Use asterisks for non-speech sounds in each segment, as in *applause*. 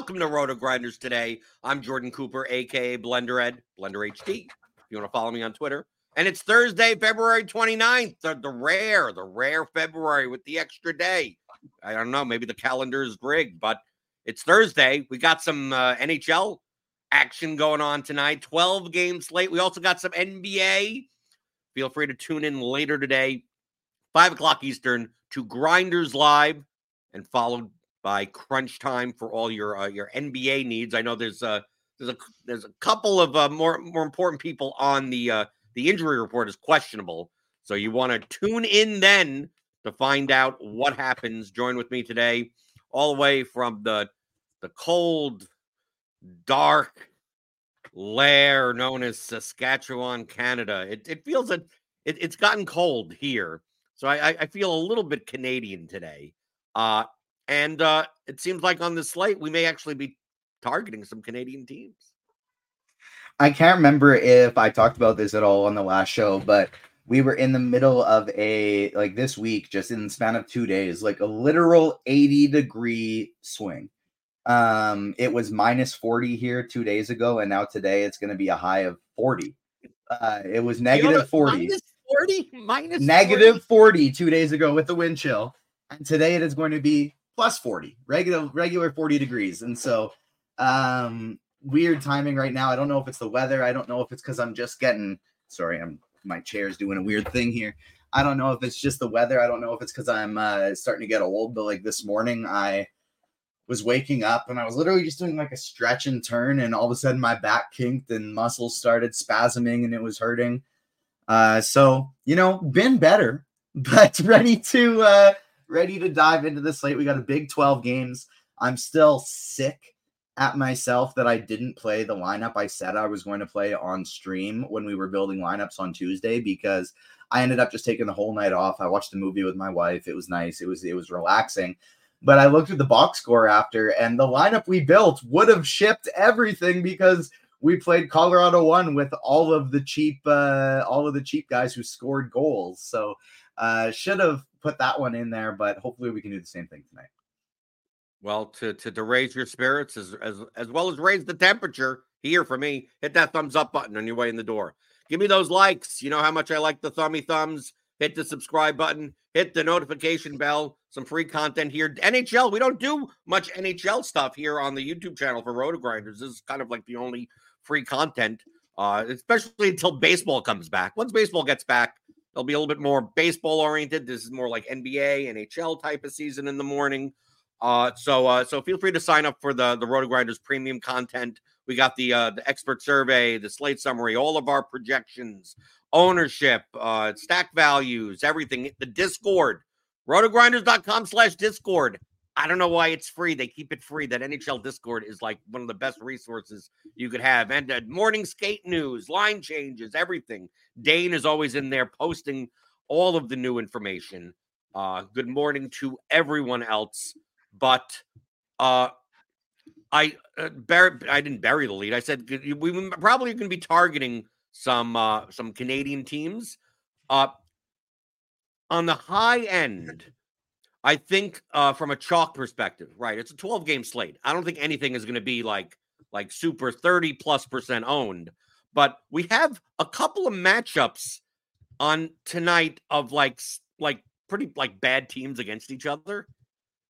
Welcome to RotoGrinders today. I'm Jordan Cooper, aka Blender Ed, Blender HD. If you want to follow me on Twitter. And it's Thursday, February 29th, the, the rare, the rare February with the extra day. I don't know, maybe the calendar is rigged, but it's Thursday. We got some uh, NHL action going on tonight, 12 games slate. We also got some NBA. Feel free to tune in later today, 5 o'clock Eastern, to Grinders Live and followed by Crunch Time for all your uh, your NBA needs. I know there's a there's a there's a couple of uh, more more important people on the uh, the injury report is questionable, so you want to tune in then to find out what happens. Join with me today, all the way from the the cold, dark lair known as Saskatchewan, Canada. It it feels it, it's gotten cold here. So I, I feel a little bit Canadian today. Uh, and uh, it seems like on the slate, we may actually be targeting some Canadian teams. I can't remember if I talked about this at all on the last show, but we were in the middle of a like this week, just in the span of two days, like a literal 80 degree swing. Um, it was minus 40 here two days ago, and now today it's going to be a high of 40. Uh, it was negative 40. Minus 40? Minus Negative 40 two days ago with the wind chill. And today it is going to be plus 40, regular, regular 40 degrees. And so um weird timing right now. I don't know if it's the weather. I don't know if it's because I'm just getting sorry, I'm my chair's doing a weird thing here. I don't know if it's just the weather. I don't know if it's because I'm uh, starting to get old, but like this morning, I was waking up and I was literally just doing like a stretch and turn, and all of a sudden my back kinked and muscles started spasming and it was hurting. Uh, so you know, been better, *laughs* but ready to uh, ready to dive into the slate. We got a big 12 games. I'm still sick at myself that I didn't play the lineup I said I was going to play on stream when we were building lineups on Tuesday because I ended up just taking the whole night off. I watched a movie with my wife. It was nice. It was it was relaxing. But I looked at the box score after and the lineup we built would have shipped everything because we played Colorado one with all of the cheap uh all of the cheap guys who scored goals. So uh should have put that one in there, but hopefully we can do the same thing tonight. Well, to, to to raise your spirits as, as as well as raise the temperature here for me, hit that thumbs up button on your way in the door. Give me those likes. You know how much I like the thummy thumbs. Hit the subscribe button. Hit the notification bell. Some free content here. NHL. We don't do much NHL stuff here on the YouTube channel for RotoGrinders. This is kind of like the only free content, uh, especially until baseball comes back. Once baseball gets back, it'll be a little bit more baseball oriented. This is more like NBA, NHL type of season in the morning. Uh, so uh, so feel free to sign up for the the RotoGrinders premium content. We got the uh, the expert survey, the slate summary, all of our projections, ownership, uh, stack values, everything. The Discord, rotogrinders.com slash Discord. I don't know why it's free. They keep it free. That NHL Discord is like one of the best resources you could have. And uh, morning skate news, line changes, everything. Dane is always in there posting all of the new information. Uh, good morning to everyone else. But uh, I uh, bur- I didn't bury the lead. I said we probably going to be targeting some uh, some Canadian teams. Uh, on the high end, I think uh, from a chalk perspective, right? It's a 12 game slate. I don't think anything is going to be like like super 30 plus percent owned, but we have a couple of matchups on tonight of like like pretty like bad teams against each other.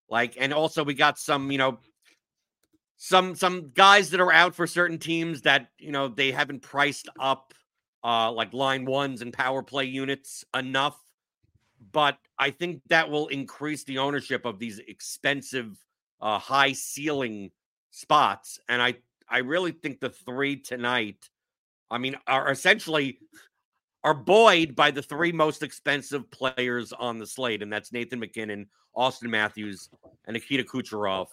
Like and also we got some, you know, some some guys that are out for certain teams that, you know, they haven't priced up uh like line ones and power play units enough but I think that will increase the ownership of these expensive, uh, high ceiling spots. And I, I really think the three tonight, I mean, are essentially are buoyed by the three most expensive players on the slate, and that's Nathan MacKinnon, Austin Matthews, and Nikita Kucherov.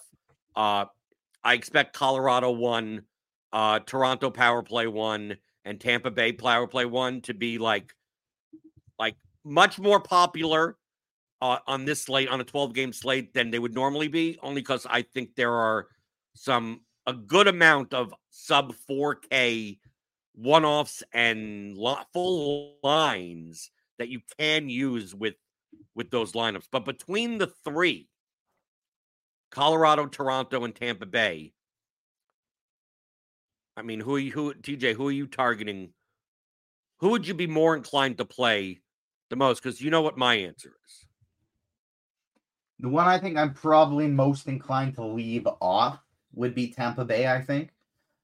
Uh, I expect Colorado one, uh, Toronto power play one, and Tampa Bay power play one to be like, like much more popular uh, on this slate on a 12 game slate than they would normally be only because i think there are some a good amount of sub 4k one-offs and lo- full lines that you can use with with those lineups. But between the three colorado toronto and tampa bay i mean who are you who tj who are you targeting? Who would you be more inclined to play the most? Because you know what my answer is. The one I think I'm probably most inclined to leave off would be Tampa Bay, I think.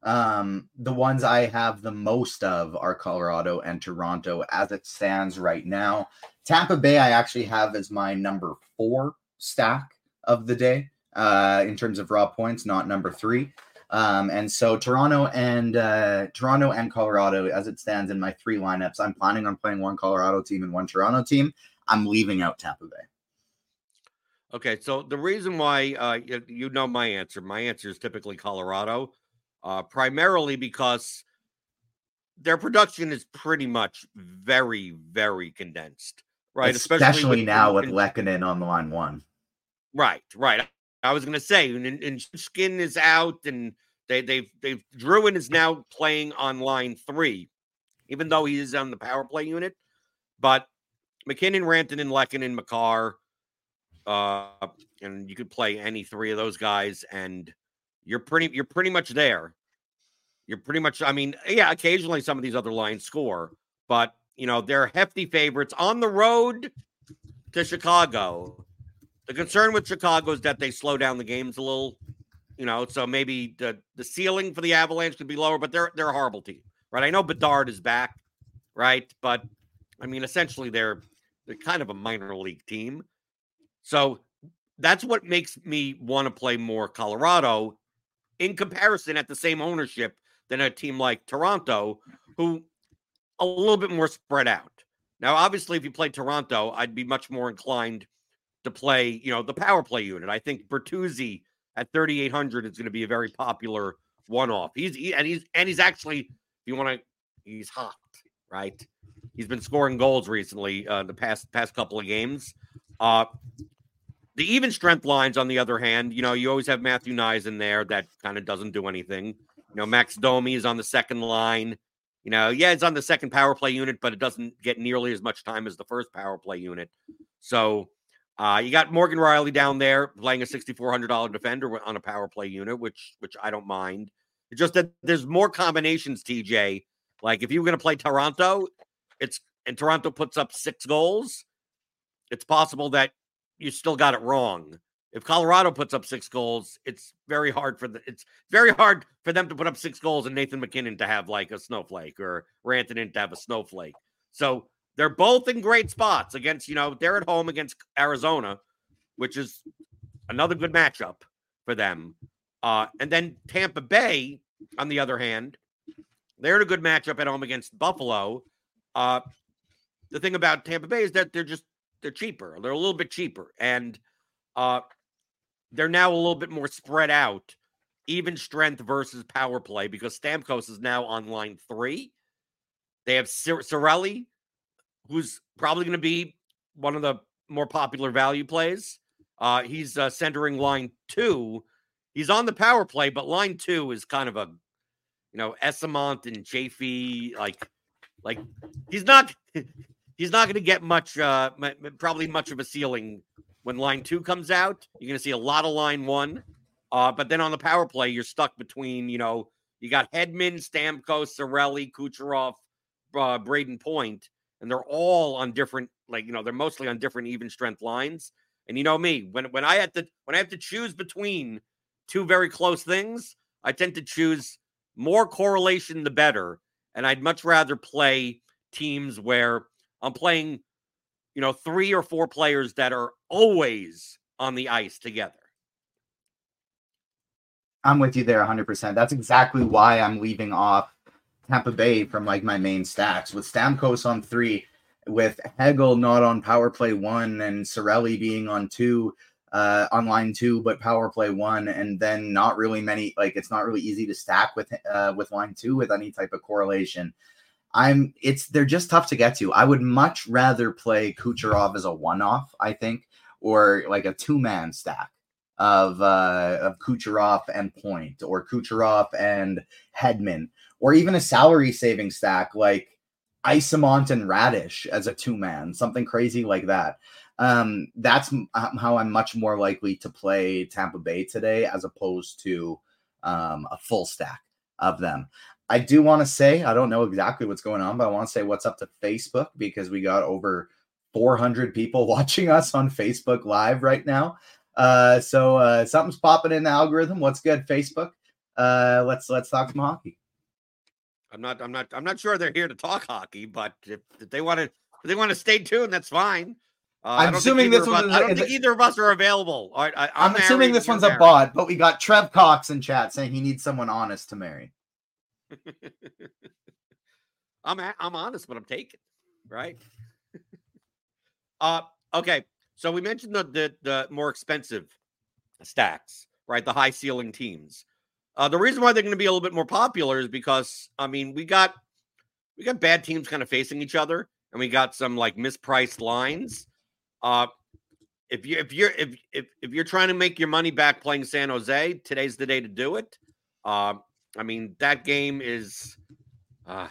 Um, the ones I have the most of are Colorado and Toronto as it stands right now. Tampa Bay, I actually have as my number four stack of the day uh, in terms of raw points, not number three. Um, and so Toronto and uh, Toronto and Colorado, as it stands in my three lineups, I'm planning on playing one Colorado team and one Toronto team. I'm leaving out Tampa Bay. Okay, so the reason why uh, you, you know my answer, my answer is typically Colorado, uh, primarily because their production is pretty much very, very condensed, right? Especially, Especially with, now with Lehkonen on the line one. Right, right. I was going to say, and, and Skin is out, and they they've they've Drouin is now playing on line three, even though he is on the power play unit. But MacKinnon, Rantanen, Lehkonen, Makar, uh, and you could play any three of those guys, and you're pretty you're pretty much there. You're pretty much. I mean, yeah, occasionally some of these other lines score, but you know they're hefty favorites on the road to Chicago. The concern with Chicago is that they slow down the games a little you know, so maybe the the ceiling for the Avalanche could be lower, but they're they're a horrible team, right? I know Bedard is back, right? But I mean, essentially they're they're kind of a minor league team. So that's what makes me want to play more Colorado in comparison at the same ownership than a team like Toronto, who a little bit more spread out. Now, obviously, if you play Toronto, I'd be much more inclined to play, you know, the power play unit. I think Bertuzzi at 3800 is going to be a very popular one-off. He's he, and he's and he's actually if you want to he's hot, right? He's been scoring goals recently uh the past past couple of games. Uh the even strength lines, on the other hand, you know, you always have Matthew Knies in there that kind of doesn't do anything. You know, Max Domi is on the second line. You know, yeah, it's on the second power play unit, but it doesn't get nearly as much time as the first power play unit. So uh, you got Morgan Rielly down there playing a $6,400 defender on a power play unit, which which I don't mind. It's just that there's more combinations, TJ. Like if you were going to play Toronto, it's and Toronto puts up six goals, it's possible that you still got it wrong. If Colorado puts up six goals, it's very hard for the it's very hard for them to put up six goals and Nathan MacKinnon to have like a snowflake or Rantanen to have a snowflake. So they're both in great spots against, you know, they're at home against Arizona, which is another good matchup for them. Uh, and then Tampa Bay, on the other hand, they're in a good matchup at home against Buffalo. Uh, the thing about Tampa Bay is that they're just they're cheaper. They're a little bit cheaper, and uh, they're now a little bit more spread out, even strength versus power play because Stamkos is now on line three. They have Cir- Cirelli, who's probably going to be one of the more popular value plays. Uh, he's uh, centering line two. He's on the power play, but line two is kind of a, you know, Eyssimont and Chaffee. Like, like he's not, *laughs* he's not going to get much, uh, probably much of a ceiling when line two comes out. You're going to see a lot of line one. Uh, but then on the power play, you're stuck between, you know, you got Hedman, Stamkos, Cirelli, Kucherov, uh, Brayden Point, and they're all on different, like, you know, they're mostly on different even strength lines. And you know me, when when I have to when I have to choose between two very close things, I tend to choose more correlation the better. And I'd much rather play teams where I'm playing, you know, three or four players that are always on the ice together. I'm with you there 100%. That's exactly why I'm leaving off Tampa Bay from like my main stacks with Stamkos on three, with Hagel not on power play one, and Cirelli being on two, uh, on line two, but power play one, and then not really many. Like it's not really easy to stack with uh, with line two with any type of correlation. I'm it's they're just tough to get to. I would much rather play Kucherov as a one off. I think or like a two man stack of uh, of Kucherov and Point, or Kucherov and Hedman, or even a salary saving stack like Eyssimont and Raddysh as a two man, something crazy like that. Um, that's how I'm much more likely to play Tampa Bay today as opposed to um, a full stack of them. I do want to say, I don't know exactly what's going on, but I want to say what's up to Facebook because we got over 400 people *laughs* watching us on Facebook Live right now. Uh, so uh, something's popping in the algorithm. What's good, Facebook? Uh, let's let's talk some hockey. I'm not I'm not I'm not sure they're here to talk hockey, but if, if they want to they want to stay tuned, that's fine. Uh, I'm assuming this one. I don't think either of us are available. All right, I, am assuming this one's married. a bot, but we got Trev Cox in chat saying he needs someone honest to marry. *laughs* I'm I'm honest, but I'm taken, right? *laughs* Uh, okay. So we mentioned the, the, the more expensive stacks, right? The high ceiling teams. Uh, the reason why they're going to be a little bit more popular is because I mean we got we got bad teams kind of facing each other, and we got some like mispriced lines. Uh, if you if you're if if if you're trying to make your money back playing San Jose, today's the day to do it. Uh, I mean that game is uh,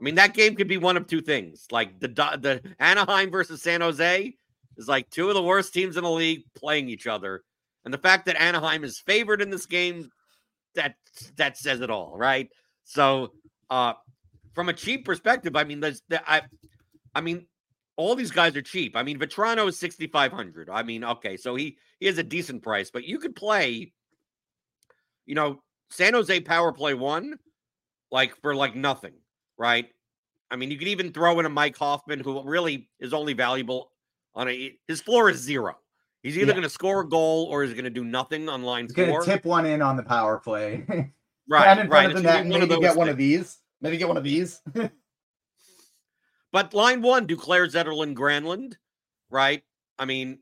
I mean, that game could be one of two things. Like the the Anaheim versus San Jose is like two of the worst teams in the league playing each other, and the fact that Anaheim is favored in this game that that says it all, right? So, uh, from a cheap perspective, I mean, there's I, I mean, all these guys are cheap. I mean, Vatrano is sixty five hundred. I mean, okay, so he he has a decent price, but you could play, you know, San Jose power play one, like for like nothing right? I mean, you could even throw in a Mike Hoffman, who really is only valuable on a his floor is zero. He's either yeah. going to score a goal or he's going to do nothing on line he's four. Going to tip one in on the power play. *laughs* right, in right. Of net, maybe get things. one of these. Maybe get one of these. *laughs* but line one, Duclair, Zetterlund, Granlund, right? I mean,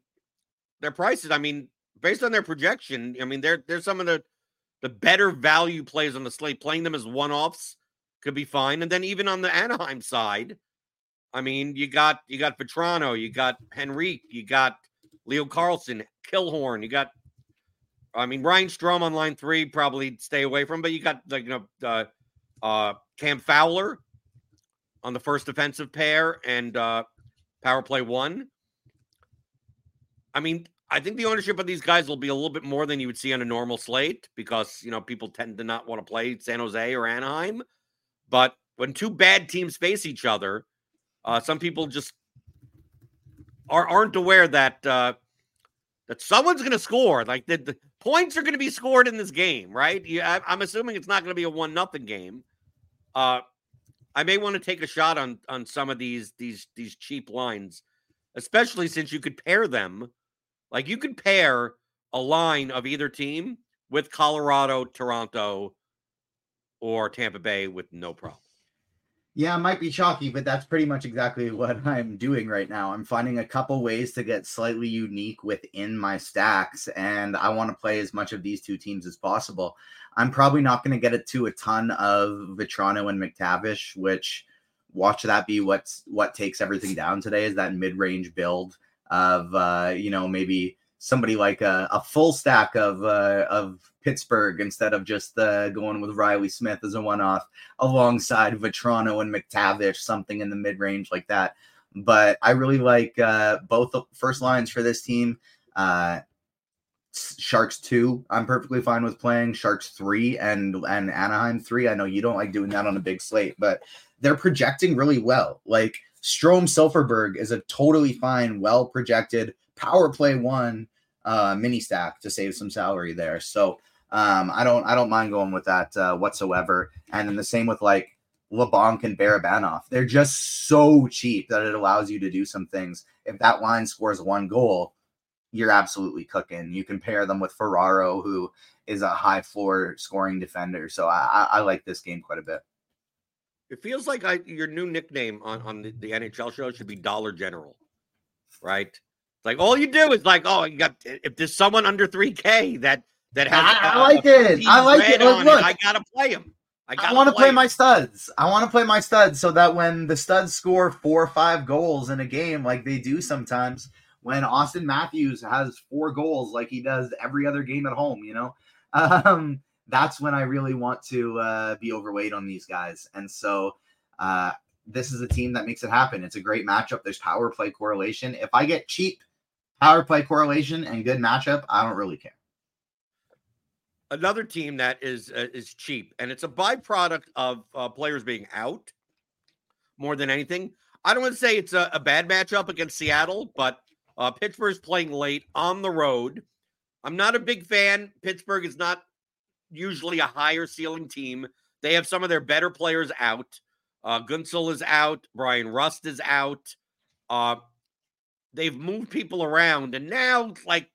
their prices. I mean, based on their projection, I mean, they're they're some of the the better value plays on the slate. Playing them as one offs could be fine. And then even on the Anaheim side, I mean, you got you got Vatrano, you got Henrique, you got Leo Carlsson, Killorn, you got I mean Ryan Strome on line three, probably stay away from, but you got like you know uh, uh Cam Fowler on the first defensive pair and uh power play one. I mean, I think the ownership of these guys will be a little bit more than you would see on a normal slate because you know people tend to not want to play San Jose or Anaheim. But when two bad teams face each other, uh, some people just are, aren't aware that uh, that someone's going to score. Like the, the, points are going to be scored in this game, right? Yeah, I, am assuming it's not going to be a one nothing game. Uh, I may want to take a shot on on some of these these these cheap lines, especially since you could pair them. Like you could pair a line of either team with Colorado, Toronto, or Tampa Bay with no problem. Yeah, it might be chalky, but that's pretty much exactly what *laughs* I'm doing right now. I'm finding a couple ways to get slightly unique within my stacks, and I want to play as much of these two teams as possible. I'm probably not going to get it to a ton of Vatrano and McTavish, which watch that be what's what takes everything down today is that mid-range build of uh, you know maybe somebody like a, a full stack of uh, of Pittsburgh instead of just uh, going with Riley Smith as a one-off alongside Vatrano and McTavish, something in the mid-range like that. But I really like uh, both first lines for this team. Uh, Sharks two, I'm perfectly fine with playing. Sharks three and and Anaheim three. I know you don't like doing that on a big slate, but they're projecting really well. Like Strome Silfverberg is a totally fine, well projected power play one uh, mini stack to save some salary there. So um, I don't I don't mind going with that uh, whatsoever. And then the same with like Labanc and Barabanov. They're just so cheap that it allows you to do some things. If that line scores one goal, you're absolutely cooking. You can pair them with Ferraro, who is a high floor scoring defender. So I, I like this game quite a bit. It feels like I, your new nickname on, on the, the NHL show should be Dollar General, right? Like all you do is like, oh, you got if there's someone under three K that that has. I, I like it. I like it. Like, look, it, I gotta play him. I, I want to play, play my studs. I want to play my studs so that when the studs score four or five goals in a game, like they do sometimes, when Austin Matthews has four goals, like he does every other game at home, you know, *laughs* um, that's when I really want to uh, be overweight on these guys. And so uh, this is a team that makes it happen. It's a great matchup. There's power play correlation. If I get cheap power play correlation and good matchup, I don't really care. Another team that is uh, is cheap, and it's a byproduct of uh, players being out more than anything. I don't want to say it's a, a bad matchup against Seattle, but uh, Pittsburgh's playing late on the road. I'm not a big fan. Pittsburgh is not usually a higher ceiling team. They have some of their better players out. Uh, Guentzel is out. Bryan Rust is out. Uh, they've moved people around, and now like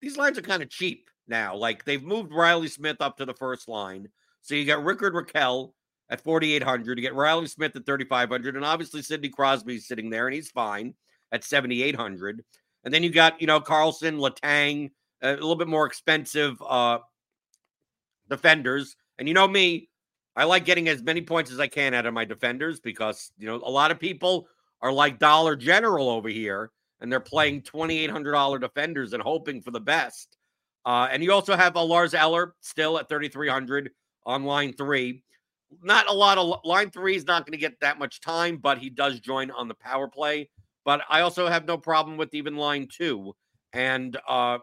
these lines are kind of cheap now. Like they've moved Riley Smith up to the first line, so you got Rickard Rakell at 4,800. You get Riley Smith at 3,500, and obviously Sidney Crosby's sitting there, and he's fine at 7,800. And then you got you know Karlsson, Letang, a little bit more expensive uh defenders. And you know me, I like getting as many points as I can out of my defenders because you know a lot of people are like Dollar General over here and they're playing $2,800 defenders and hoping for the best. Uh, and you also have a Lars Eller still at 3,300 on line three. Not a lot of line three is not going to get that much time, but he does join on the power play. But I also have no problem with even line two. And uh,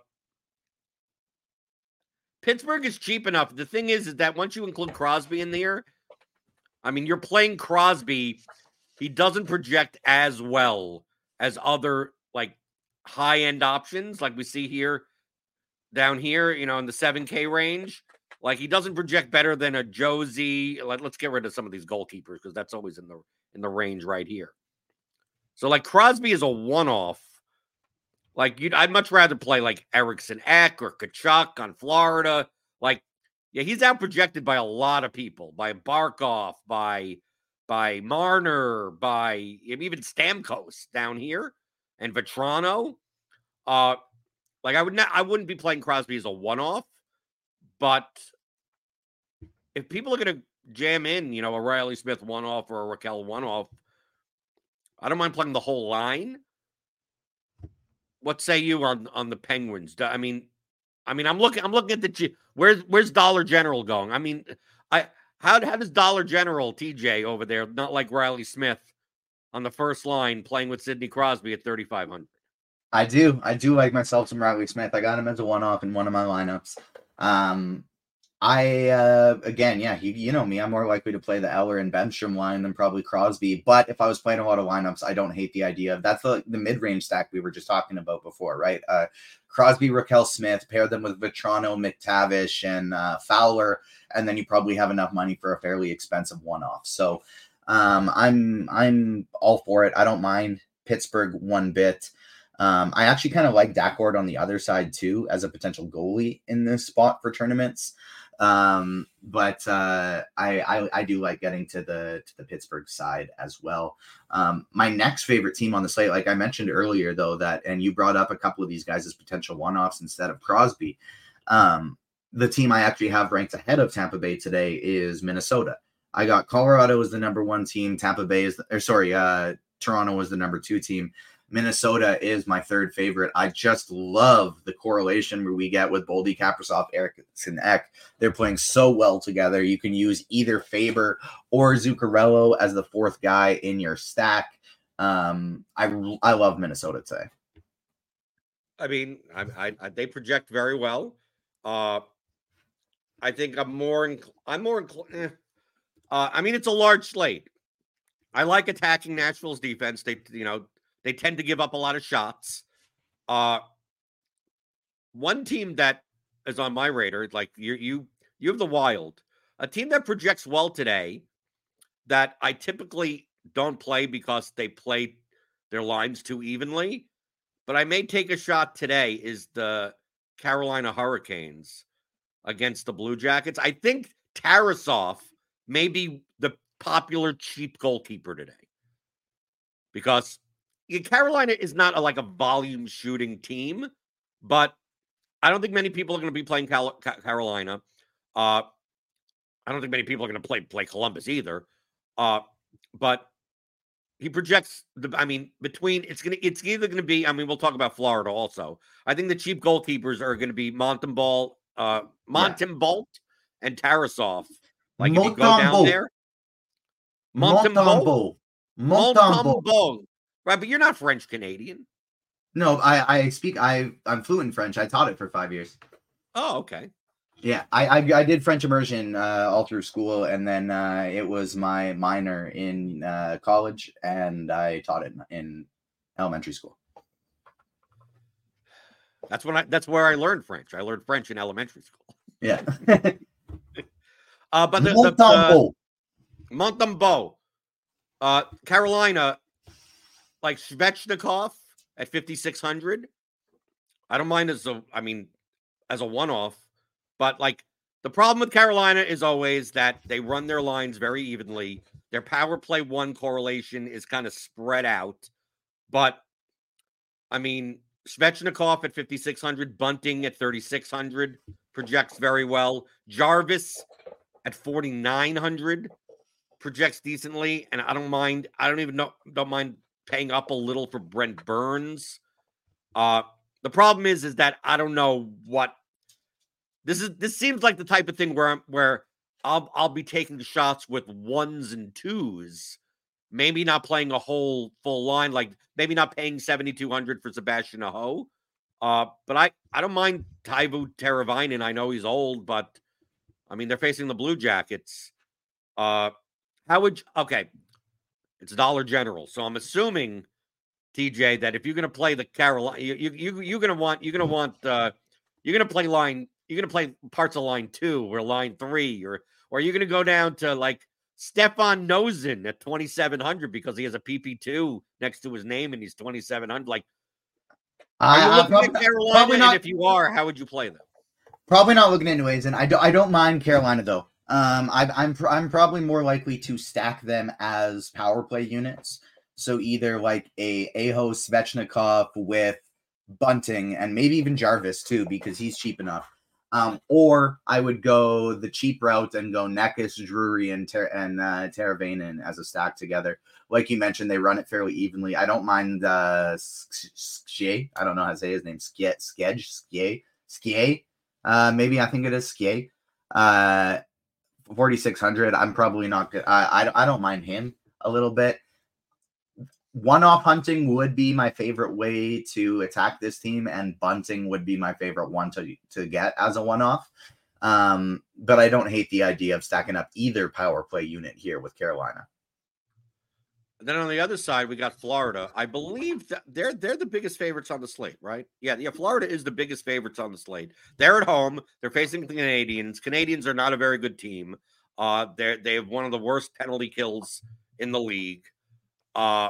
Pittsburgh is cheap enough. The thing is, is that once you include Crosby in there, I mean, you're playing Crosby. He doesn't project as well as other like high end options, like we see here down here, you know, in the 7K range. Like he doesn't project better than a Josi. Let, us get rid of some of these goalkeepers because that's always in the in the range right here. So like Crosby is a one off. Like you I'd much rather play like Eriksson Ek or Tkachuk on Florida. Like, yeah, he's out projected by a lot of people, by Barkov, by by Marner, by even Stamkos down here and Vatrano. Uh, like I would not, I wouldn't be playing Crosby as a one-off, but if people are going to jam in, you know, a Riley Smith one-off or a Rakell one-off, I don't mind playing the whole line. What say you on on the Penguins? I mean, I mean, I'm looking, I'm looking at the where's where's Dollar General going? I mean, I how how does Dollar General TJ over there not like Riley Smith on the first line playing with Sidney Crosby at 3,500. I do. I do like myself some Riley Smith. I got him as a one off in one of my lineups. Um, I uh again, yeah, you, you know me. I'm more likely to play the Eller and Bemstrom line than probably Crosby. But if I was playing a lot of lineups, I don't hate the idea of that's the, the mid range stack we were just talking about before, right? Uh, Crosby, Rakell Smith, pair them with Vatrano, McTavish, and uh, Fowler, and then you probably have enough money for a fairly expensive one off. So um, I'm I'm all for it. I don't mind Pittsburgh one bit. Um, I actually kind of like Daccord on the other side too as a potential goalie in this spot for tournaments. Um, but uh, I, I I do like getting to the to the Pittsburgh side as well. Um, my next favorite team on the slate, like I mentioned earlier, though that and you brought up a couple of these guys as potential one offs instead of Crosby. Um, the team I actually have ranked ahead of Tampa Bay today is Minnesota. I got Colorado as the number one team. Tampa Bay is, the, or sorry, uh, Toronto was the number two team. Minnesota is my third favorite. I just love the correlation where we get with Boldy, Kaprizov, Eriksson Ek. They're playing so well together. You can use either Faber or Zuccarello as the fourth guy in your stack. Um, I I love Minnesota today. I mean, I, I, I they project very well. Uh, I think I'm more. Inc- I'm more. Inc- eh. Uh, I mean, it's a large slate. I like attacking Nashville's defense. They, you know, they tend to give up a lot of shots. Uh, one team that is on my radar, like you, you, you have the Wild, a team that projects well today. That I typically don't play because they play their lines too evenly, but I may take a shot today. Is the Carolina Hurricanes against the Blue Jackets? I think Tarasov may be the popular cheap goalkeeper today because Carolina is not a, like a volume shooting team, but I don't think many people are going to be playing Cal- Carolina. Uh, I don't think many people are going to play play Columbus either. Uh, but he projects the. I mean, between it's gonna it's either going to be. I mean, we'll talk about Florida also. I think the cheap goalkeepers are going to be Montembeault, uh, yeah. and Tarasov. Like if you go down there. Right, but you're not French Canadian. No, I I speak I I'm fluent in French. I taught it for five years. Oh, okay. Yeah, I I, I did French immersion uh, all through school, and then uh, it was my minor in uh, college, and I taught it in, in elementary school. That's when I. That's where I learned French. I learned French in elementary school. Yeah. *laughs* uh, but the, Montembeault. the uh, Montembeault, uh, Carolina, like Svechnikov at fifty six hundred. I don't mind as a. I mean, as a one off but like the problem with Carolina is always that they run their lines very evenly. Their power play one correlation is kind of spread out. But I mean, Svechnikov at 5,600, Bunting at 3,600 projects very well. Jarvis at 4,900 projects decently. And I don't mind, I don't even know, don't mind paying up a little for Brent Burns. Uh, the problem is, is that I don't know what this is this seems like the type of thing where I'm where I'll I'll be taking shots with ones and twos, maybe not playing a whole full line, like maybe not paying 7,200 for Sebastian Aho. Uh, but I I don't mind Teuvo Teravainen. I know he's old, but I mean they're facing the Blue Jackets. Uh, how would you, okay? It's Dollar General, so I'm assuming TJ that if you're going to play the Carolina, you you, you you're going to want you're going to want uh, you're going to play line you're going to play parts of line two or line three, or or you're going to go down to like Stefan Noesen at 2,700 because he has a PP2 next to his name and he's 2,700. Like, are you uh, looking probably, at Carolina? Not, and if you are, how would you play them? Probably not looking anyways. And I don't, I don't mind Carolina though. Um, I, I'm, I'm probably more likely to stack them as power play units. So either like a Aho Svechnikov with Bunting and maybe even Jarvis too, because he's cheap enough. Um, or I would go the cheap route and go Necas, Drury, and Ter- and uh, Teravainen as a stack together. Like you mentioned, they run it fairly evenly. I don't mind uh. I don't know how to say his name. Skie, Skedge, Skie. Uh, maybe I think it is Skie. Uh, 4600. I'm probably not good. I, I I don't mind him a little bit one off hunting would be my favorite way to attack this team, and bunting would be my favorite one to, to get as a one off. Um, but I don't hate the idea of stacking up either power play unit here with Carolina. Then on the other side, we got Florida. I believe that they're they're the biggest favorites on the slate, right? Yeah, yeah. Florida is the biggest favorites on the slate. They're at home. They're facing the Canadiens. Canadiens are not a very good team. Uh, they they have one of the worst penalty kills in the league. Uh,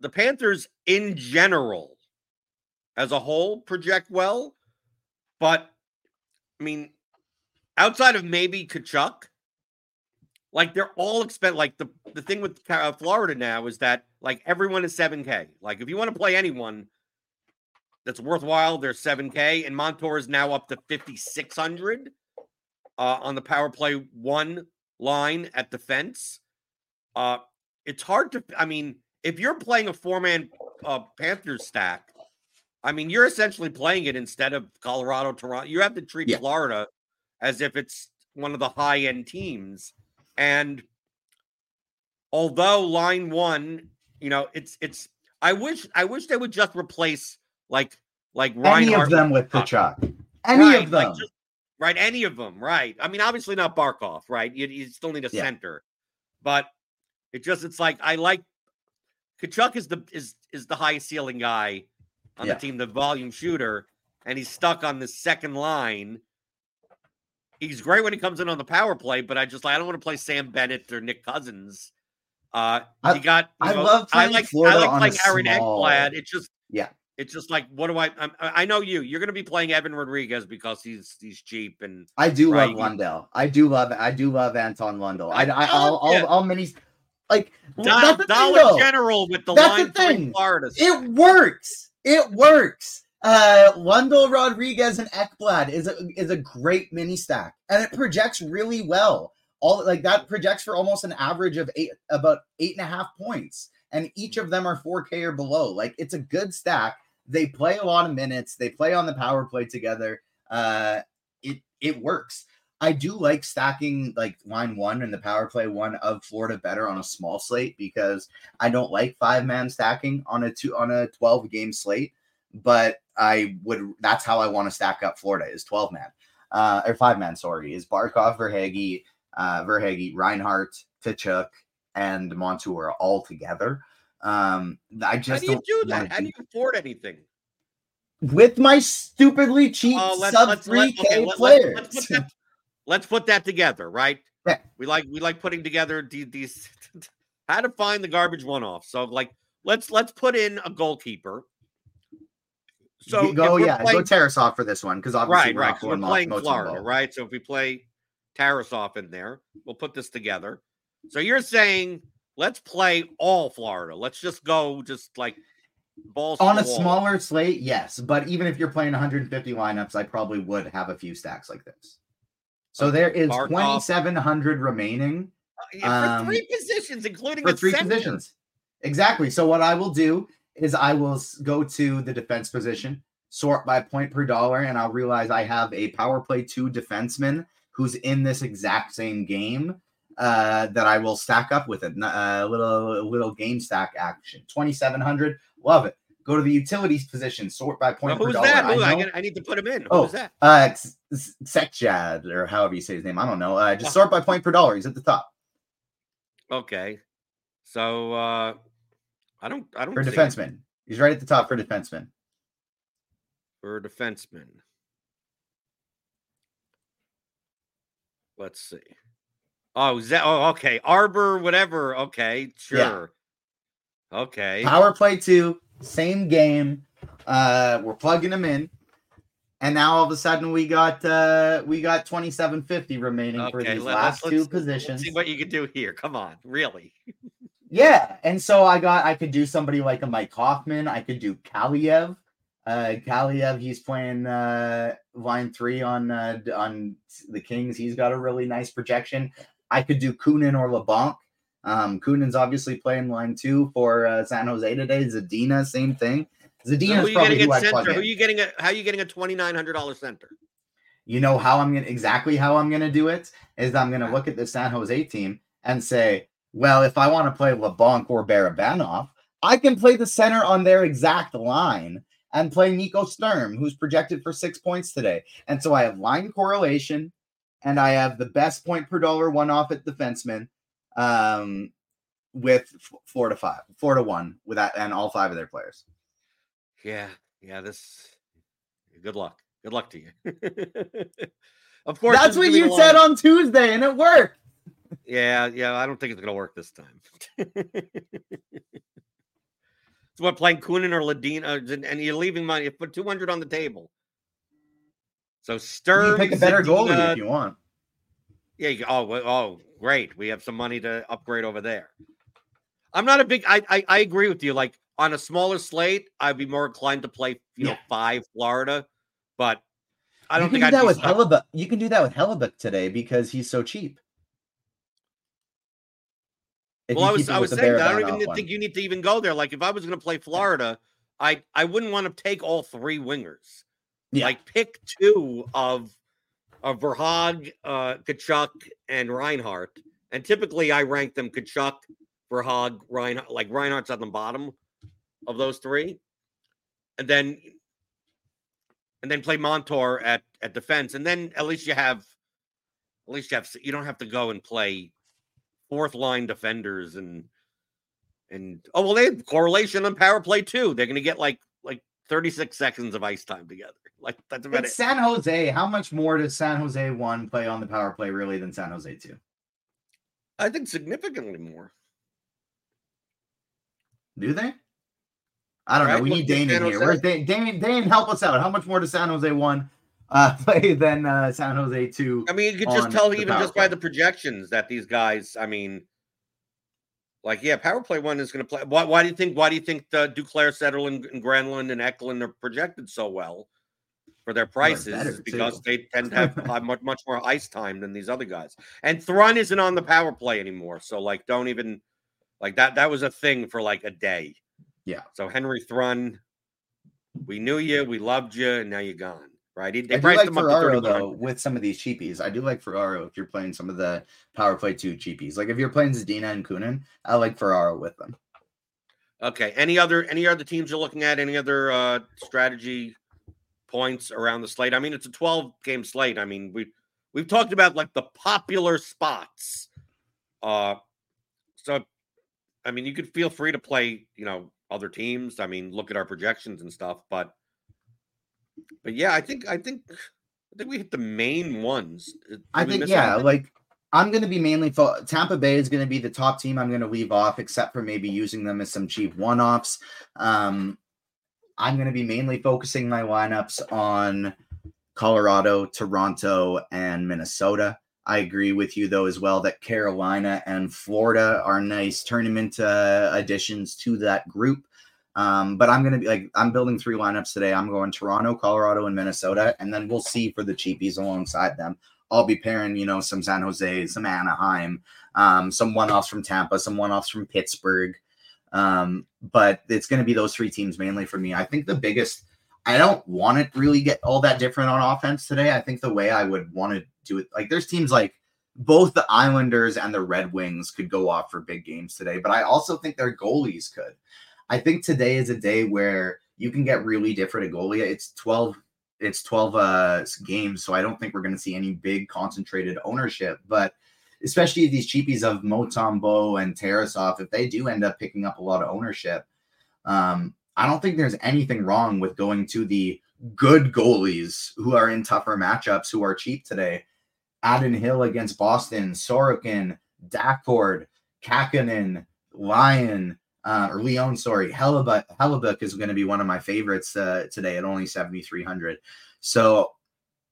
the Panthers in general, as a whole, project well. But I mean, outside of maybe Tkachuk, like they're all expend. Like the the thing with uh, Florida now is that like everyone is seven K. Like if you want to play anyone that's worthwhile, they're seven K, and Montour is now up to fifty six hundred uh, on the power play one line at defense. Uh, it's hard to. I mean, if you're playing a four man uh, Panthers stack, I mean, you're essentially playing it instead of Colorado, Toronto. You have to treat Yeah. Florida as if it's one of the high end teams. And although line one, you know, it's it's. I wish I wish they would just replace like like Any of them with. Tkachuk. Any Right, of like, them. just- right? Any of them, right? I mean, obviously not Barkov, right? You, you still need a Yeah. center, but it just it's like I like Tkachuk is the is is the high ceiling guy on Yeah. the team, the volume shooter, and he's stuck on the second line. He's great when he comes in on the power play, but I just like I don't want to play Sam Bennett or Nick Cousins. Uh, I- got. you I know, love I like. Florida I like playing Aaron small- Ekblad. It's just. Yeah. It's just like, what do I? I'm, I know you. You're going to be playing Evan Rodrigues because he's he's cheap and I do Right, love Lundell. I do love I do love Anton Lundell. I, I I *laughs* I'll, I'll, mini like the Dollar. General with the That's line three thing. Florida. It works. It works. Uh Lundell Rodrigues and Ekblad is a is a great mini stack and it projects really well. All like that projects for almost an average of eight about eight and a half points. And each of them are 4K or below. Like it's a good stack. They play a lot of minutes. They play on the power play together. Uh it it works. I do like stacking like line one and the power play one of Florida better on a small slate because I don't like five man stacking on a two on a 12 game slate, but I would that's how I want to stack up Florida is 12 man. Uh or five man, sorry, is Barkov, Verhaeghe, uh Verhaeghe, Reinhart, Tkachuk, and Montour all together. Um I just How do you do that? How do you afford anything? with my stupidly cheap Oh, let's sub 3k let, okay, players. let, us put that, let's put that together, right? Yeah. We like we like putting together these *laughs* how to find the garbage one off. So like let's let's put in a goalkeeper. So go, yeah, playing- go Tarasov for this one because obviously right, we're right. We're playing Mo- Florida, right? So if we play Tarasov in there, we'll put this together. So you're saying let's play all Florida. Let's just go just like balls On a wall. smaller slate, yes, but even if you're playing 150 lineups, I probably would have a few stacks like this. So Okay, there is 2,700 remaining Yeah, for um, three positions, including for three center. positions. Exactly. So what I will do is I will go to the defense position, sort by point per dollar, and I'll realize I have a power play two defenseman who's in this exact same game uh, that I will stack up with it. A little a little game stack action. 2,700. Love it. Go to the utilities position, sort by point per who's dollar. that? Who, I, know- get- I need to put him in. Oh, Who's that? uh, Sekjad, or however you say his name. I don't know. Uh, just sort by point per dollar. He's at the top Okay. So uh I don't I don't for see it defenseman. He's right at the top for defenseman. for a defenseman. Let's see. Oh, is that oh okay. Arbor, whatever. Okay, Yeah. sure. Okay. Power play two, same game. Uh, we're plugging them in, and now all of a sudden we got uh we got twenty seven fifty remaining for Okay, these let- last let's- 2 let's- positions. Let's see what you can do here. Come on, really. Yeah, and so I got I could do somebody like a Mike Hoffman. I could do Kaliyev. Uh, Kaliyev, he's playing uh line three on uh on the Kings. He's got a really nice projection. I could do Kunin or Labanc. Um, Kunin's obviously playing line two for uh, San Jose today. Zadina, same thing. So Zadina's who probably who I plug center? Who in. you getting a how are you getting a twenty nine hundred dollar center? You know how I'm gonna exactly how I'm gonna do it is I'm gonna look at the San Jose team and say, well, if I want to play Labanc or Barabanov, I can play the center on their exact line and play Nico Sturm, who's projected for six points today. And so I have line correlation and I have the best point per dollar one off at defenseman um, with f- four to five, four to one with that and all five of their players. Yeah, yeah. This. Good luck. Good luck to you. *laughs* of course, That's what you said long- on Tuesday, and it worked. Yeah, yeah. I don't think it's gonna work this time. *laughs* so what? Playing Kunin or Zadina, uh, and you're leaving money. You put two hundred on the table. So Sturm, can pick a better goalie if you want. Yeah. You, oh, oh, great. We have some money to upgrade over there. I'm not a big. I I, I agree with you. Like on a smaller slate, I'd be more inclined to play. You yeah. know, five Florida, but I don't you think do I'd that with Hellebuyck. You can do that with Hellebuyck today because he's so cheap. Well, I was I was saying that I don't even think you need to even go there. Like if I was going to play Florida, I I wouldn't want to take all three wingers. Yeah. Like pick two of of Verhaeghe, uh, Tkachuk, and Reinhart. And typically I rank them Tkachuk, Verhaeghe, Reinhart. Like Reinhart's at the bottom of those three, and then and then play Montour at at defense, and then at least you have at least you have you don't have to go and play fourth line defenders and and oh well they have correlation on power play too. They're gonna get like like 36 seconds of ice time together. *laughs* Like that's about it's it. San Jose. How much more does San Jose one play on the power play really than San Jose two? I think significantly more. Do they? I don't right? know. We Look need Dane in here. Where's Dane, Dane? Dane, help us out. How much more does San Jose one uh, *laughs* play than uh, San Jose two? I mean, you could just tell even just play. by the projections that these guys. I mean, like yeah, power play one is going to play. Why, why do you think? Why do you think the Duclair, and, and Granlund and Eklund are projected so well for their prices? because too. they tend to have *laughs* much much more ice time than these other guys. And Thrun isn't on the power play anymore, so like don't even like that. That was a thing for like a day. Yeah. So Henry Thrun, we knew you, we loved you, and now you're gone. Right? They I do like Ferraro though with some of these cheapies. I do like Ferraro if you're playing some of the power play two cheapies. Like if you're playing Zadina and Kunin, I like Ferraro with them. Okay. Any other any other teams you're looking at? Any other uh strategy points around the slate? I mean, it's a 12 game slate. I mean, we we've talked about like the popular spots. Uh so I mean, you could feel free to play, you know, other teams. I mean, look at our projections and stuff, but but yeah, I think I think I think we hit the main ones. Did I think yeah, anything? like I'm going to be mainly fo- Tampa Bay is going to be the top team I'm going to leave off, except for maybe using them as some cheap one offs. Um, I'm going to be mainly focusing my lineups on Colorado, Toronto, and Minnesota. I agree with you though as well that Carolina and Florida are nice tournament uh, additions to that group. Um, but I'm gonna be like I'm building three lineups today. I'm going Toronto, Colorado, and Minnesota, and then we'll see for the cheapies alongside them. I'll be pairing, you know, some San Jose, some Anaheim, um, some one-offs from Tampa, some one-offs from Pittsburgh. Um, but it's going to be those three teams mainly for me. I think the biggest I don't want to really get all that different on offense today. I think the way I would want to do it, like there's teams like both the Islanders and the Red Wings could go off for big games today, but I also think their goalies could. I think today is a day where you can get really different at goalie. It's 12 it's 12 uh games, so I don't think we're going to see any big concentrated ownership, but especially these cheapies of Montembeault and Tarasov, if they do end up picking up a lot of ownership, um, I don't think there's anything wrong with going to the good goalies who are in tougher matchups who are cheap today. Adin Hill against Boston, Sorokin, Daccord, Kahkonen, Lyon, uh, or Leon, sorry, Hellebuyck, Hellebuyck is going to be one of my favorites uh, today at only 7,300. So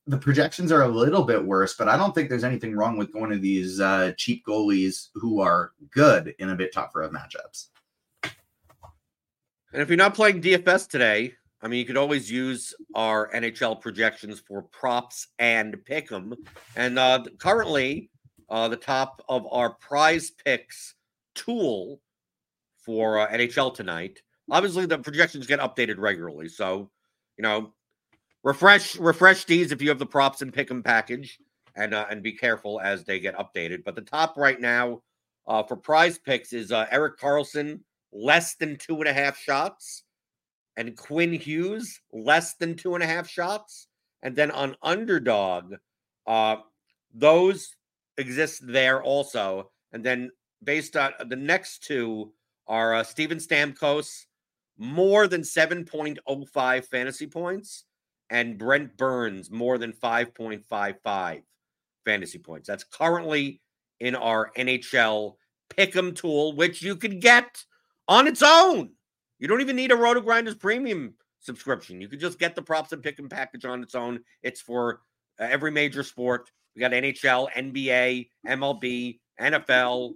the projections are a little bit worse, but I don't think there's anything wrong with going to these uh, cheap goalies who are good in a bit tougher of matchups. And if you're not playing DFS today, I mean, you could always use our NHL projections for props and pick them. And uh, currently, uh, the top of our prize picks tool for uh, NHL tonight. Obviously, the projections get updated regularly. So, you know, refresh refresh these if you have the props and pick them package, and uh, and be careful as they get updated. But the top right now uh, for prize picks is uh, Erik Karlsson less than two and a half shots, and Quinn Hughes less than two and a half shots. And then on underdog, uh, those exist there also. And then based on the next two are uh, Steven Stamkos, more than 7.05 fantasy points, and Brent Burns, more than 5.55 fantasy points. That's currently in our NHL Pick'em tool, which you can get on its own. You don't even need a RotoGrinders premium subscription. You can just get the props and pick'em package on its own. It's for uh, every major sport. We got NHL, NBA, MLB, NFL,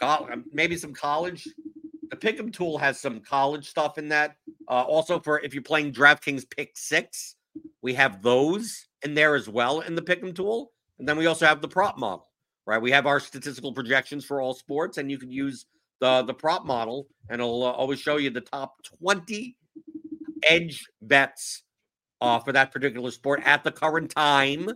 um, maybe some college. The Pick'em tool has some college stuff in that. Uh, also, for if you're playing DraftKings Pick Six, we have those in there as well in the Pick'em tool. And then we also have the prop model, right? We have our statistical projections for all sports, and you can use the the prop model, and it'll uh, always show you the top 20 edge bets uh, for that particular sport at the current time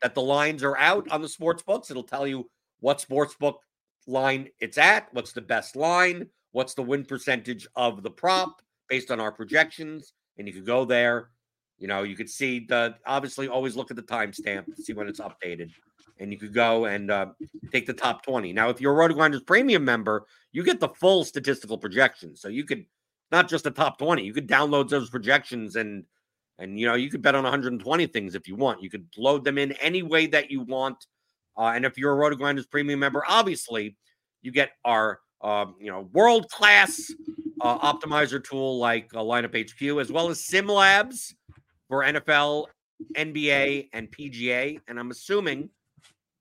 that the lines are out on the sports books. It'll tell you what sports book line it's at, what's the best line, what's the win percentage of the prop based on our projections, and you could go there. You know, you could see the obviously always look at the timestamp to see when it's updated and you could go and uh, take the top 20. Now, if you're a RotoGrinders premium member, you get the full statistical projections. So you could not just the top 20, you could download those projections and and you know you could bet on 120 things if you want. You could load them in any way that you want. Uh, and if you're a RotoGrinders premium member, obviously you get our uh, you know world class uh, optimizer tool like uh, Lineup HQ, as well as Sim Labs for NFL, NBA, and PGA. And I'm assuming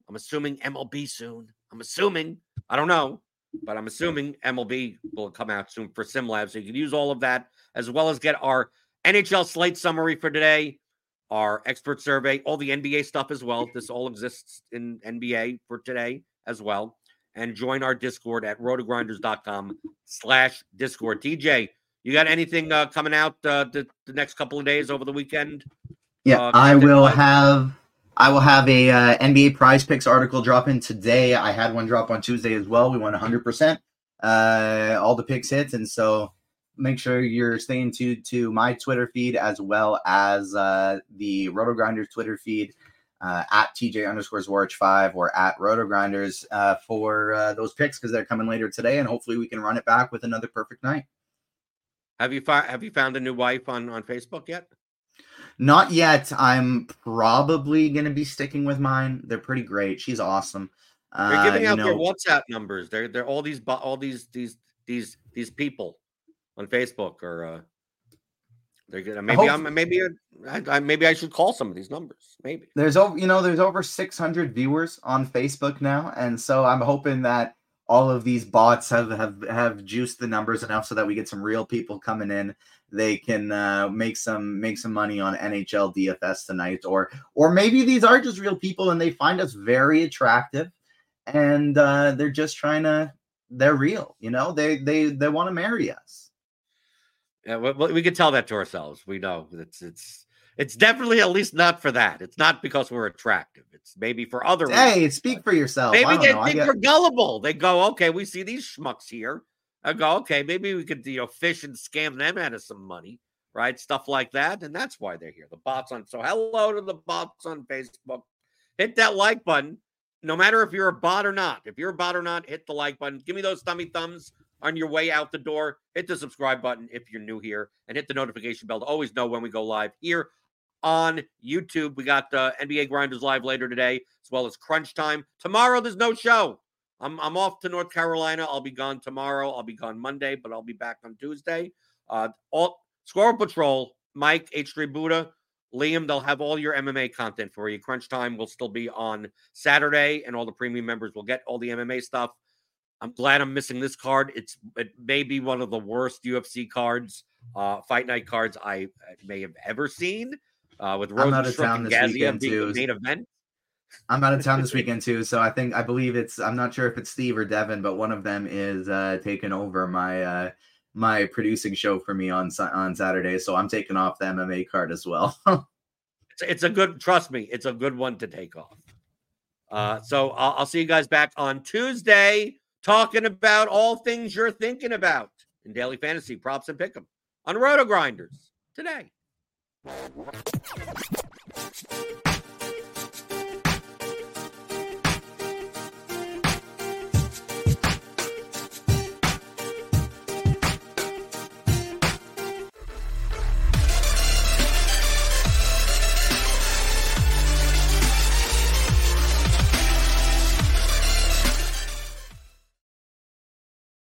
I'm assuming MLB soon. I'm assuming. I don't know, but I'm assuming MLB will come out soon for SimLab. So you can use all of that as well as get our NHL slate summary for today, our expert survey, all the NBA stuff as well. This all exists in NBA for today as well. And join our Discord at rotogrinders.com slash Discord. TJ, you got anything uh, coming out uh, the, the, next couple of days over the weekend? Yeah, uh, I will have I will have a uh, NBA Prize Picks article drop in today. I had one drop on Tuesday as well. We won 100%. Uh, all the picks hits, and so make sure you're staying tuned to my Twitter feed as well as uh, the RotoGrinders Twitter feed uh, at TJ underscores Zwarych five or at RotoGrinders uh, for uh, those picks because they're coming later today, and hopefully we can run it back with another perfect night. Have you fi- have you found a new wife on on Facebook yet? Not yet. I'm probably going to be sticking with mine. They're pretty great. She's awesome. They're uh, giving out know, their WhatsApp numbers. They're they're all these all these these these these people on Facebook or uh they're gonna maybe I'm maybe I, I, maybe I should call some of these numbers. Maybe there's over you know there's over 600 viewers on Facebook now, and so I'm hoping that all of these bots have have have juiced the numbers enough so that we get some real people coming in they can uh, make some make some money on NHL DFS tonight, or or maybe these are just real people and they find us very attractive, and uh, they're just trying to they're real, you know they they they want to marry us. Yeah, we, we can tell that to ourselves. We know it's it's it's definitely at least not for that. It's not because we're attractive. It's maybe for other. Hey, reasons. speak for yourself. Maybe they know. think get... we're gullible. They go, okay, we see these schmucks here. I go, okay, maybe we could, you know, fish and scam them out of some money, right? Stuff like that. And that's why they're here. The bots on. So hello to the bots on Facebook. Hit that like button. No matter if you're a bot or not. If you're a bot or not, hit the like button. Give me those thummy thumbs on your way out the door. Hit the subscribe button if you're new here and hit the notification bell to always know when we go live here on YouTube. We got uh, NBA Grinders live later today, as well as Crunch Time. Tomorrow, there's no show. I'm I'm off to North Carolina. I'll be gone tomorrow. I'll be gone Monday, but I'll be back on Tuesday. Uh, all Squirrel Patrol, Mike H3 Buddha, Liam, they'll have all your MMA content for you. Crunch Time will still be on Saturday, and all the premium members will get all the MMA stuff. I'm glad I'm missing this card. It's it may be one of the worst UFC cards, uh, fight night cards I may have ever seen. Uh, with Rozenstruik and Gaziev being the main event. I'm out of town this *laughs* weekend too, so I think I believe it's I'm not sure if it's Steve or Devin, but one of them is uh taking over my uh my producing show for me on on Saturday, so I'm taking off the MMA card as well. *laughs* it's, it's a good trust me, it's a good one to take off. Uh so I'll, I'll see you guys back on Tuesday talking about all things you're thinking about in daily fantasy props and pick 'em on RotoGrinders today.